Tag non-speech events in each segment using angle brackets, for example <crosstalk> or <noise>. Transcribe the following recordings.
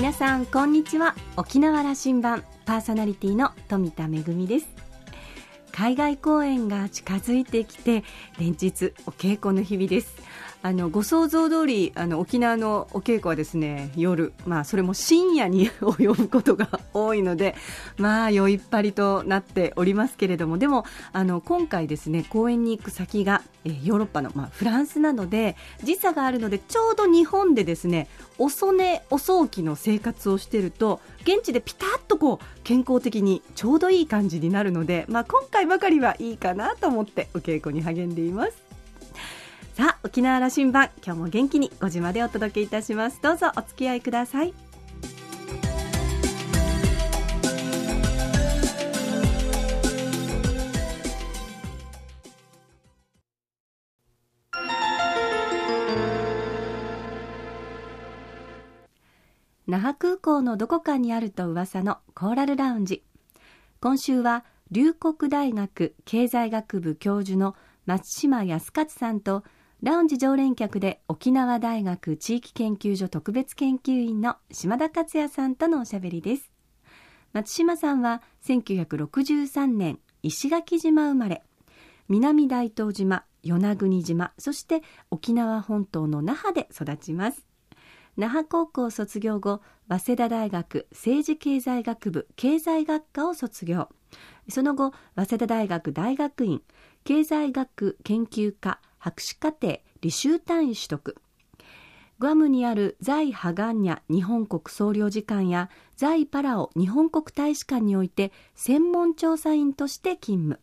皆さんこんにちは。沖縄羅針盤パーソナリティの富田恵です。海外公演が近づいてきて連日お稽古の日々です。あのご想像通りあの沖縄のお稽古はですね夜、まあ、それも深夜に <laughs> 及ぶことが多いので、まあ、酔いっぱりとなっておりますけれどもでもあの今回ですね公演に行く先が、えヨーロッパの、まあ、フランスなので時差があるのでちょうど日本でですね遅寝遅起きの生活をしていると現地でピタッとこう健康的にちょうどいい感じになるので、まあ、今回ばかりはいいかなと思ってお稽古に励んでいます。さあ沖縄羅針盤今日も元気に5時までお届けいたします。どうぞお付き合いください。那覇空港のどこかにあると噂のコーラルラウンジ。今週は龍谷大学経済学部教授の松島康勝さんとラウンジ常連客で沖縄大学地域研究所特別研究員の島田克也さんとのおしゃべりです。松島さんは1963年石垣島生まれ。南大東島与那国島そして沖縄本島の那覇で育ちます。那覇高校卒業後早稲田大学政治経済学部経済学科を卒業。その後早稲田大学大学院経済学研究科博士課程履修単位取得。グアムにある在ハガンニャ日本国総領事館や在パラオ日本国大使館において専門調査員として勤務。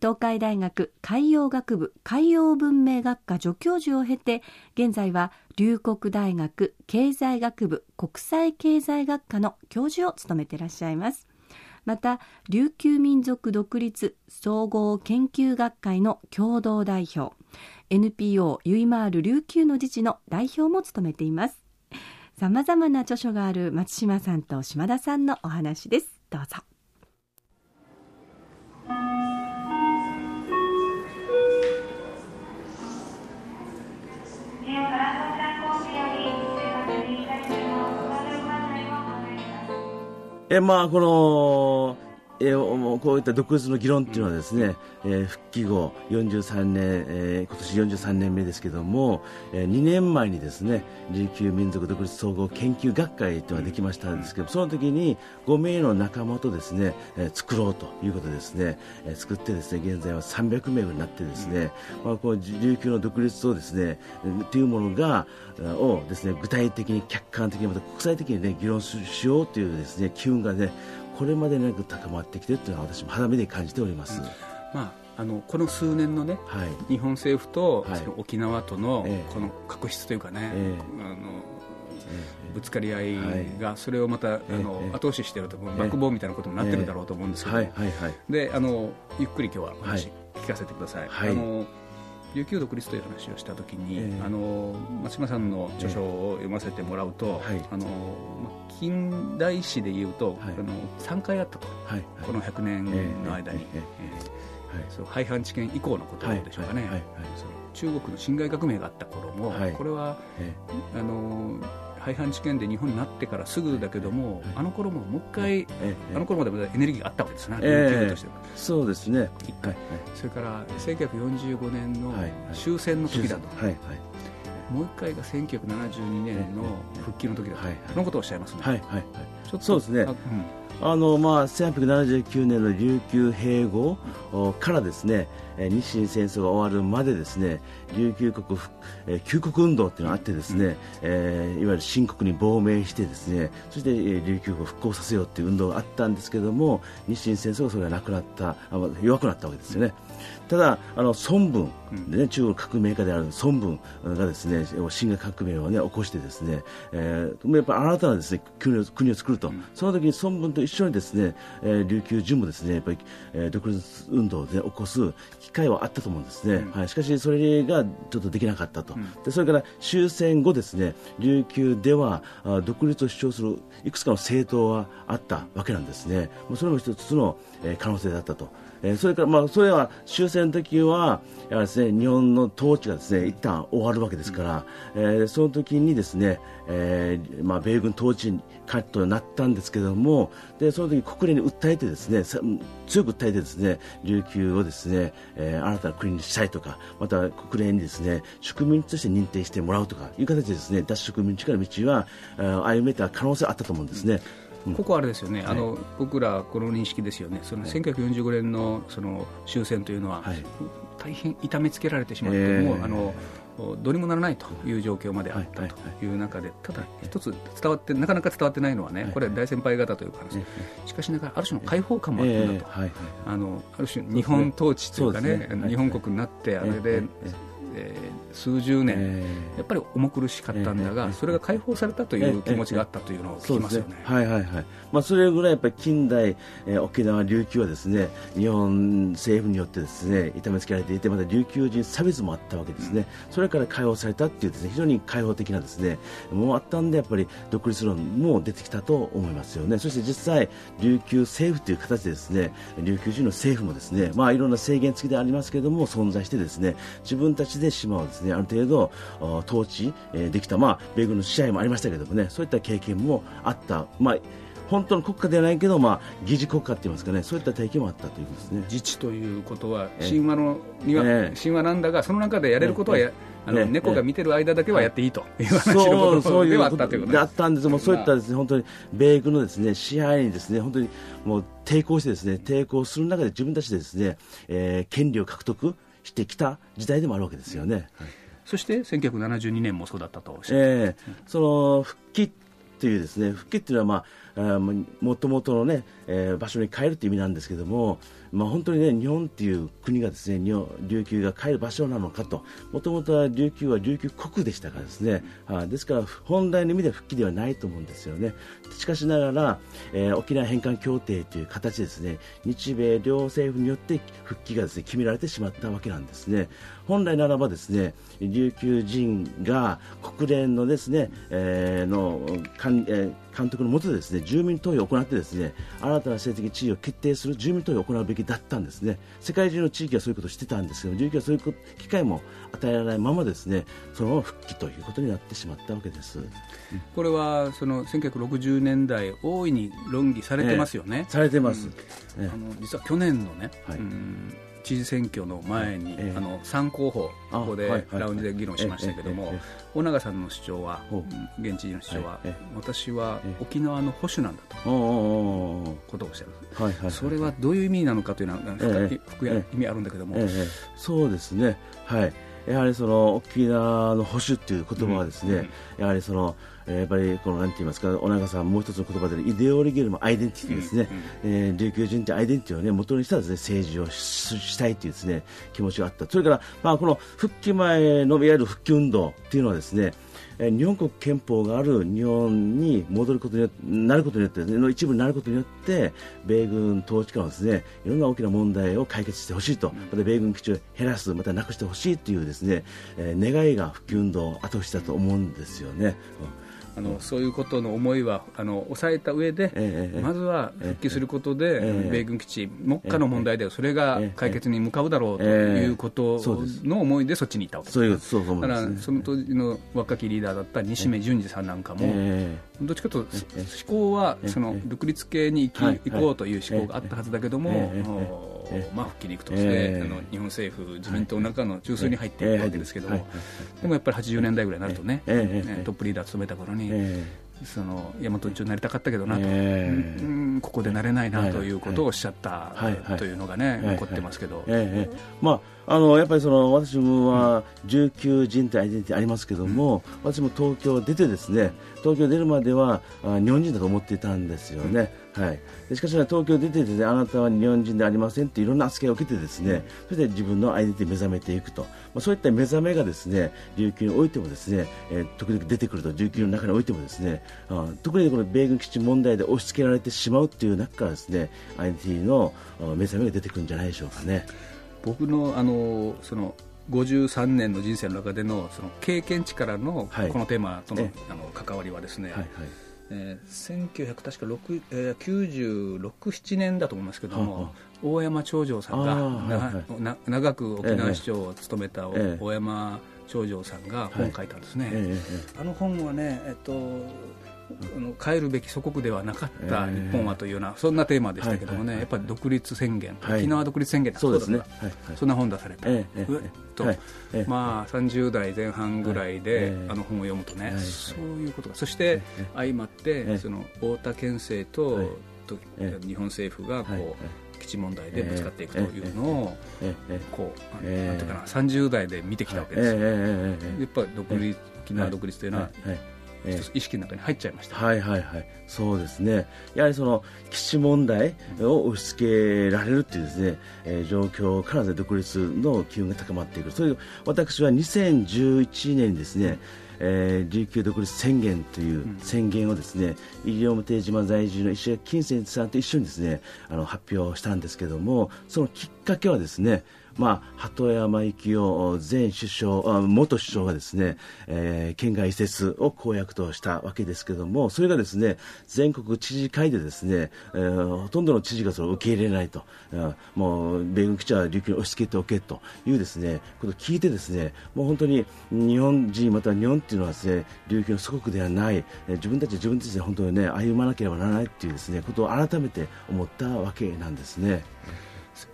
東海大学海洋学部海洋文明学科助教授を経て現在は龍谷大学経済学部国際経済学科の教授を務めていらっしゃいます。また琉球民族独立総合研究学会の共同代表。NPO ユイマール琉球の自治の代表も務めています。さまざまな著書がある松島さんと島田さんのお話です。どうぞ。えまあこのえー、こういった独立の議論っていうのはですね、えー、復帰後43年、えー、今年43年目ですけども、えー、2年前にですね琉球民族独立総合研究学会というのができましたんですけどその時に5名の仲間とですね、えー、作ろうということでですね、えー、作ってですね現在は300名になってですね、まあ、こう琉球の独立をですねというものがをですね具体的に客観的にまた国際的にね議論しようというですね機運がねこれまでなく高まってきているというのは私も肌身で感じております。うん、まああのこの数年のね、はい、日本政府と、はい、その沖縄との、この確執というかね、えー、あのぶつかり合いが、それをまた、あの後押ししていると、バックボーンみたいなことになってるんだろうと思うんですけど、であのゆっくり今日はお話聞かせてください。あの琉球独立という話をしたときに、えー、あの松島さんの著書を読ませてもらうと、えーはい、あの近代史でいうと、はい、あの3回あったと、はい、この100年の間に、えー、そう廃藩置県以降のことでしょうかね、中国の辛亥革命があった頃も、これは、あの廃藩置県で日本になってからすぐだけども、あの頃ももう一回、あの頃までエネルギーがあったわけですね、えー、そうですね、一回、それから1945年の終戦の時だと。もう一回が1972年の復帰の時だと、はい。そのことをおっしゃいますね。はい。はい。はい、ちょっとそうですね。あのまあ、1879年の琉球併合からですね日清戦争が終わるまでですね琉球国、え救国運動っていうのがあってですね、うん、えー、いわゆる新国に亡命してですねそして、えー、琉球国を復興させようっていう運動があったんですけども日清戦争がそれがなくなった弱くなったわけですよね。ただあの孫文で、ね、中国革命家である孫文がですね新学革命を、ね、起こしてですね、えー、やっぱ新たなですね国を国を作ると、うん、その時に孫文と一緒にですね、えー、琉球準もですねやっぱり、えー、独立運動で起こす機会はあったと思うんですね、うん、はい、しかしそれがちょっとできなかったと、うん、でそれから終戦後ですね琉球ではあ独立を主張するいくつかの政党はあったわけなんですね。もうそれも一つの、えー、可能性だったと。えー、それから、まあ、それは終戦の時はやはりですね日本の統治がですね一旦終わるわけですから、うん、えー、その時にですね、えーまあ、米軍統治にカットになったんですけどもでその時国連に訴えてですね強く訴えてですね琉球をですね、えー、新たな国にしたいとかまた国連にですね植民地として認定してもらうとかいう形でですね脱植民地から道は歩めた可能性あったと思うんですね。ここあれですよね、あの僕らこの認識ですよね、その1945年のその終戦というのは、大変痛めつけられてしまって、もうあのどうにもならないという状況まであったという中で、ただ一つ伝わってなかなか伝わってないのはね、これ大先輩方という話、しかしながらある種の解放感もあったんだと、あのある種日本統治というかね、日本国になってあれでえー、数十年、えー、やっぱり重苦しかったんだが、えー、それが解放されたという気持ちがあったというのを聞きますよね。はいはいはい。まあそれぐらいやっぱり近代、えー、沖縄琉球はですね日本政府によってですね痛めつけられていてまた琉球人差別もあったわけですね。うん、それから解放されたっていうですね非常に開放的なですねもうあったんでやっぱり独立論も出てきたと思いますよね。そして実際琉球政府という形でですね琉球人の政府もですねまあいろんな制限付きでありますけれども存在してですね自分たちで島をですね。ある程度統治、えー、できた、まあ、米軍の支配もありましたけどもね。そういった経験もあった、まあ、本当の国家ではないけど、まあ、疑似国家って言いますかね。そういった体験もあったということですね。自治ということは神話のには、え。ー、神話なんだがその中でやれることはや、え。ーあの、猫が見てる間だけはやっていいという話のことではあったということであったんです。もうそういったですね本当に米軍のですね支配にですね本当にもう抵抗してですね抵抗する中で自分たちでですね、えー、権利を獲得してきた時代でもあるわけですよね。はい、そして1972年もそうだったとおっしゃって、えー、その復帰というですね復帰っていうのはまあもともとのね、えー、場所に帰るという意味なんですけどもまあ、本当に、ね、日本っていう国がですね日本琉球が帰る場所なのかと。もともとは琉球は琉球国でしたからですね。あですから本来の意味では復帰ではないと思うんですよね。しかしながら、えー、沖縄返還協定という形ですね日米両政府によって復帰がですね決められてしまったわけなんですね。本来ならばですね琉球人が国連のですね、えー、の監,、えー、監督のもとでですね住民投票を行ってですね新たな政的地位を決定する住民投票を行うべきだったんですね。世界中の地域はそういうことをしてたんですけど琉球はそういう機会も与えられないままですねそのまま復帰ということになってしまったわけです、これはその1960年代大いに論議されてますよね、えー、されてます、うん、あの実は去年のね、はい、うん知事選挙の前に、えあの3候補、ここでラウンジで議論しましたけども、尾長さんの主張は、現知事の主張は、私は沖縄の保守なんだと、ことをおっしゃる、それはどういう意味なのかというのは、深い意味あるんだけども、そうですね、はい、やはりその沖縄の保守という言葉はですね、やはりそのやっぱりこのなんて言いますか、小長さんもう一つの言葉でイデオロギーよりもアイデンティティですね、うんうん、えー、琉球人ってアイデンティティをね元にしたですね政治をしたいというですね気持ちがあった。それからまあこの復帰前のいわゆる復帰運動っていうのはですね。日本国憲法がある日本に戻ることによってなることによっての一部になることによって米軍統治下のですねいろんな大きな問題を解決してほしいと、また米軍基地を減らすまたなくしてほしいというですね、えー、願いが復帰運動を後押ししたと思うんですよね。うんあのそういうことの思いはあの抑えた上で、ええ、まずは復帰することで、え、米軍基地、目下の問題でそれが解決に向かうだろうということの思いでそっちに行ったわけ。です、だからその当時の若きリーダーだった西目淳二さんなんかも、どっちかというと思考はその独立系に行き、行こうという思考があったはずだけども。まあ、復帰に行くとして、えー、あの日本政府、自民党の中の中枢に入っていくわけですけども、でもやっぱり80年代ぐらいになるとね、えー、トップリーダー務めた頃に、その大和町になりたかったけどなと、ここでなれないなということをおっしゃったというのがね、残ってますけど。まあ、あのやっぱりその私もは19人というアイデンティティありますけども、うん、私も東京出てですね東京出るまでは日本人だと思っていたんですよね。はい、しかし、東京出てですね、あなたは日本人でありませんっていろんな扱いを受けてですね、それで自分のアイデンティティ目覚めていくと、まあ、そういった目覚めがですね琉球においてもですね、えー、時々出てくると琉球の中においてもですね、あ特にこの米軍基地問題で押し付けられてしまうっていう中からですねアイデンティティの目覚めが出てくるんじゃないでしょうかね。僕のあのその53年の人生の中でのその経験値からのこのテーマとの,、あの関わりはですね、はいはいえー、1900確か6、えー、96、7年だと思いますけども、大山長城さんが、はいはい、長く沖縄市長を務めた大山長城さんが本を書いたんですね、あの本はね、えっと、帰るべき祖国ではなかった日本はというような、そんなテーマでしたけどもね、やっぱり独立宣言、沖縄独立宣言そうですね、そんな本出されて、と、まあ、30代前半ぐらいで、あの本を読むとね、そういうことが、そして相まって、その太田県政と、と日本政府がこう、基地問題でぶつかっていくというのを、こう、なんていうかな、30代で見てきたわけですよ。やっぱり独立、沖縄独立というのは、意識の中に入っちゃいました、はいはいはい。そうですね。やはりその基地問題を押し付けられるっていうですね、えー、状況から独立の機運が高まっていく。それ私は2011年にですね、えー、琉球独立宣言という宣言をですね、うん、西表島在住の石垣金泉さんと一緒にですねあの発表したんですけどもそのきっかけはですねまあ、鳩山幸夫前首相、元首相がですね、えー、県外移設を公約としたわけですけれども、それがですね、全国知事会でですね、えー、ほとんどの知事がそれを受け入れないと、もう米軍基地は琉球に押し付けておけというですね、ことを聞いてですね、もう本当に日本人、また日本っていうのはですね、琉球の祖国ではない、自分たち自分たちで本当にね、歩まなければならないっていうですね、ことを改めて思ったわけなんですね。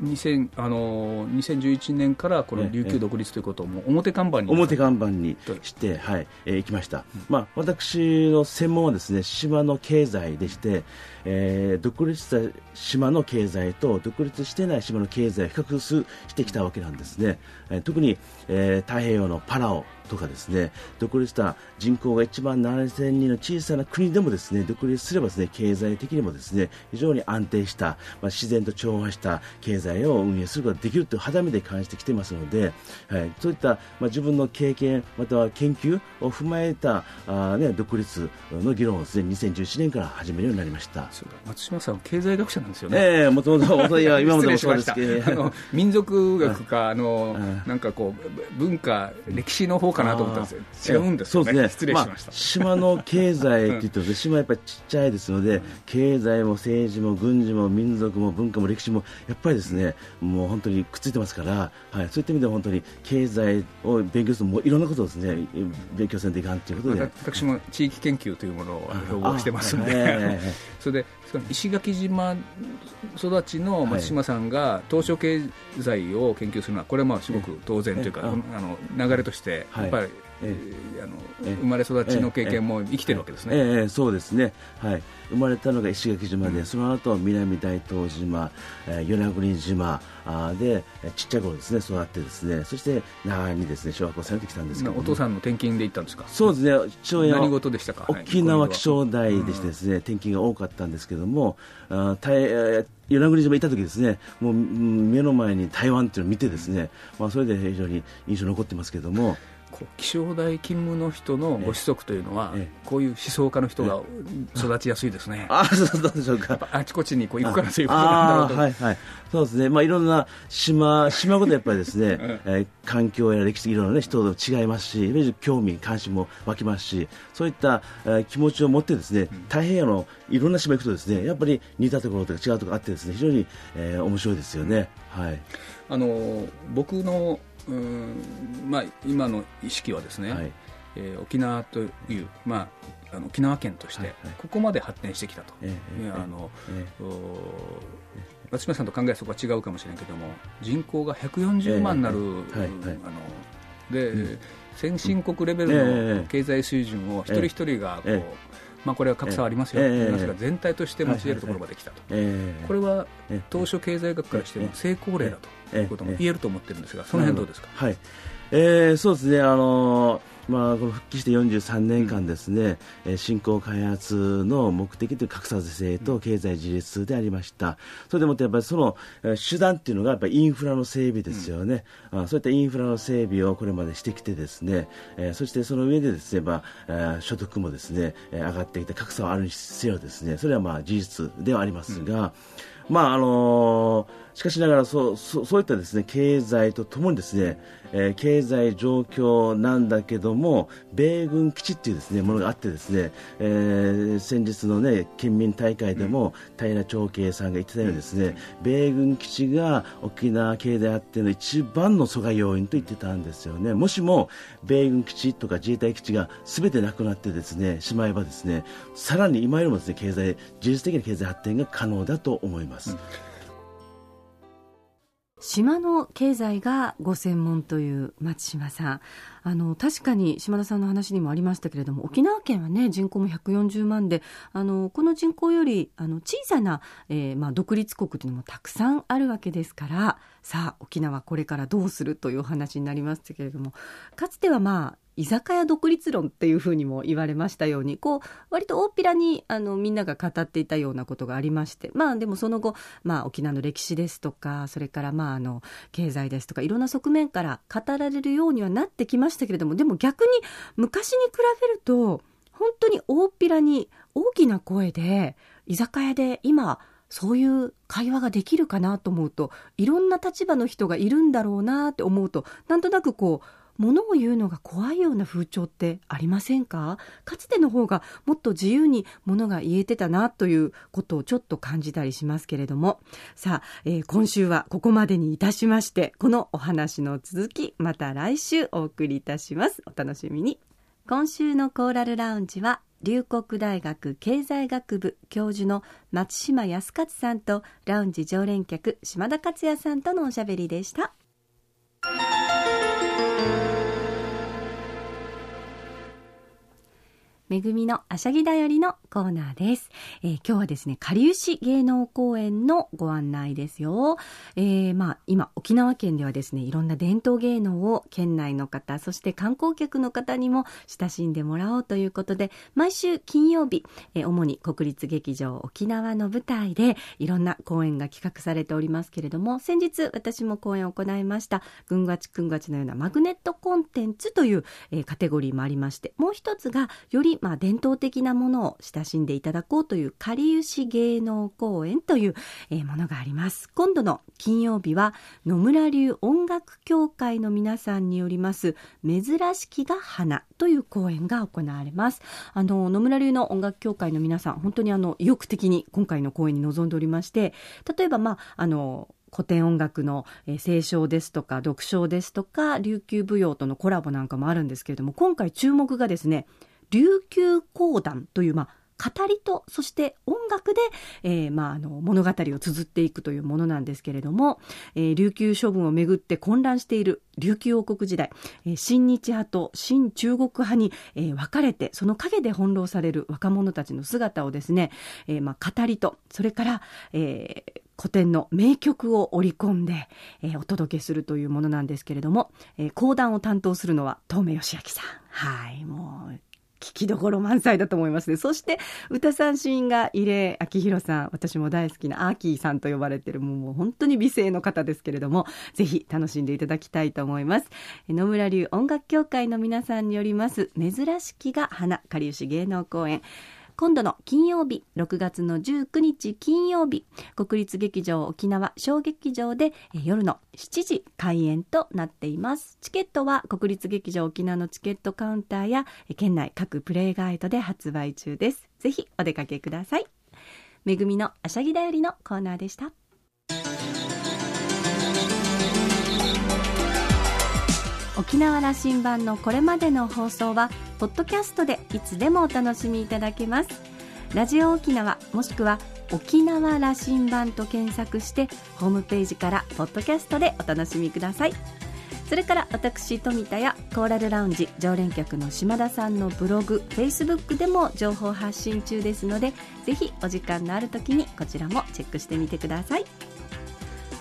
2000あの2011年からこの琉球独立ということをも表看板に表看板にして、はい、えー、行きました、うん、まあ、私の専門はですね島の経済でして、えー、独立した島の経済と独立していない島の経済を比較すしてきたわけなんですね、えー、特に、えー、太平洋のパラオとかですね独立した人口が1万7000人の小さな国でもですね独立すればですね経済的にもですね非常に安定した、まあ、自然と調和した経済を運営することができるという肌身で感じてきていますので、はい、そういった、まあ、自分の経験または研究を踏まえたあ、ね、独立の議論をですね2017年から始めるようになりました。松島さん経済学者なんですよね。ええー、<laughs> もともと今までもそうですけど、あの民族学かあのなんかこう文化歴史の方かなと思ったんですよ。違うんですね。そうですね。失礼しました。まあ、島の経済って言うと、島やっぱりちっちゃいですので、経済も政治も軍事も民族も文化も歴史もやっぱりですね、もう本当にくっついてますから、はい、そういった意味で本当に経済を勉強するもういろんなことをですね勉強せんといかんということで、私も地域研究というものを標榜してますんで、<laughs> それで石垣島育ちの松島さんが当初経済を研究するのはこれはまあすごく当然というか、あ。の流れとしてやっぱりえー、あの生まれ育ちの経験も生きてるわけですね、えー、えー、そうですね、はい、生まれたのが石垣島で、うん、その後南大東島、えー、与那国島あでちっちゃい頃ですね育ってですね。そして長にですね小学校されてきたんですけど、お父さんの転勤で行ったんですか？そうですね。父親何事でしたか？沖縄気象台でしてですね、転勤が多かったんですけどもあ与那国島行った時ですねもう目の前に台湾っていうのを見てですね、まあ、それで非常に印象残ってますけども気象台勤務の人のご子息というのは、こういう思想家の人が育ちやすいですね。あそうでしょうか。あちこちにこう行くからということなんだろうと。はいはい。そうですね。まあいろんな島島ごとやっぱりですね、<laughs> えー、環境や歴史いろんなね人と違いますし、興味関心も湧きますし、そういった、えー、気持ちを持ってですね、太平洋のいろんな島行くとですね、やっぱり似たところとか違うところあってですね、非常に、えー、面白いですよね。はい。あの僕のうんまあ、今の意識はですね、はい、えー、沖縄という、まあ、あの沖縄県として、ここまで発展してきたと、あの松島さんと考えそこは違うかもしれないけども人口が140万になる、あので、うん、先進国レベルの経済水準を一人一人がこう、まあ、これは格差はありますよ、えー、ますが全体として持ち得るところまで来たと、これは当初経済学からしても成功例だということも言えると思ってるんですが、その辺どうですか？はい。えー、そうですね、あのーまあ、この復帰して43年間ですね、うん、振興開発の目的という格差是正と経済自立でありました。それでもってやっぱりその手段っていうのがやっぱりインフラの整備ですよね。うん、そういったインフラの整備をこれまでしてきてですね、えー、そしてその上でですね、まあ、えー、所得もですね、上がってきて格差はあるにせよですね、それはまあ事実ではありますが、うん。まああのしかしながらそうそういったですね経済とともにですね、えー、経済状況なんだけども米軍基地っていうですねものがあってですね、えー、先日のね県民大会でも平長慶さんが言ってたようにですね米軍基地が沖縄経済発展の一番の阻害要因と言ってたんですよね。もしも米軍基地とか自衛隊基地が全てなくなってですねしまえばですねさらに今よりもですね経済事実的な経済発展が可能だと思います。うん島の経済がご専門という松島さん。あの確かに島田さんの話にもありましたけれども沖縄県は、ね、人口も140万であのこの人口よりあの小さな、えーまあ、独立国というのもたくさんあるわけですからさあ沖縄これからどうするというお話になりましたけれどもかつてはまあ居酒屋独立論っていうふうにも言われましたようにこう割と大っぴらにあのみんなが語っていたようなことがありましてまあでもその後、まあ、沖縄の歴史ですとかそれからまああの経済ですとかいろんな側面から語られるようにはなってきましたけれどもでも逆に昔に比べると本当に大っぴらに大きな声で居酒屋で今そういう会話ができるかなと思うといろんな立場の人がいるんだろうなって思うとなんとなくこう物を言うのが怖いような風潮ってありませんか？かつての方がもっと自由に物が言えてたなということをちょっと感じたりしますけれども。さあ、えー、今週はここまでにいたしましてこのお話の続きまた来週お送りいたします。お楽しみに。今週のコーラルラウンジは龍谷大学経済学部教授の松島康勝さんとラウンジ常連客島田克也さんとのおしゃべりでした。めぐみのあしゃぎだよりのコーナーです。えー、今日はですね、かりゆし芸能公園のご案内ですよ。えー、まあ、今、沖縄県ではですね、いろんな伝統芸能を県内の方、そして観光客の方にも親しんでもらおうということで、毎週金曜日、えー、主に国立劇場沖縄の舞台で、いろんな公演が企画されておりますけれども、先日私も公演を行いました、ぐんがちくんがちのようなマグネットコンテンツという、えー、カテゴリーもありまして、もう一つが、よりまあ、伝統的なものを親しんでいただこうというかりゆし芸能公演という、えー、ものがあります。今度の金曜日は野村流音楽協会の皆さんによります珍しきが花という公演が行われます。あの野村流の音楽協会の皆さん本当にあの意欲的に今回の公演に臨んでおりまして例えばまああの古典音楽の、え清唱ですとか読唱ですとか琉球舞踊とのコラボなんかもあるんですけれども今回注目がですね琉球講談という、まあ、語りとそして音楽で、えーまあ、あの物語を綴っていくというものなんですけれども、えー、琉球処分をめぐって混乱している琉球王国時代、えー、新日派と新中国派に、えー、分かれてその陰で翻弄される若者たちの姿をですね、えーまあ、語りとそれから、えー、古典の名曲を織り込んで、えー、お届けするというものなんですけれども、えー、講談を担当するのは東明義明さん。はい、もう聞きどころ満載だと思いますね。そして歌三振が入江明宏さん、私も大好きなアーキーさんと呼ばれてるもう本当に美声の方ですけれども、ぜひ楽しんでいただきたいと思います。野村流音楽協会の皆さんによります珍しきが花かりゆし芸能公演。今度の金曜日6月の19日金曜日国立劇場沖縄小劇場で夜の7時開演となっています。チケットは国立劇場沖縄のチケットカウンターや県内各プレイガイドで発売中です。ぜひお出かけください。めぐみのあしゃぎだよりのコーナーでした。沖縄羅針盤のこれまでの放送はポッドキャストでいつでもお楽しみいただけます。ラジオ沖縄もしくは沖縄羅針盤と検索してホームページからポッドキャストでお楽しみください。それから私富田やコーラルラウンジ常連客の島田さんのブログフェイスブックでも情報発信中ですのでぜひお時間のある時にこちらもチェックしてみてください。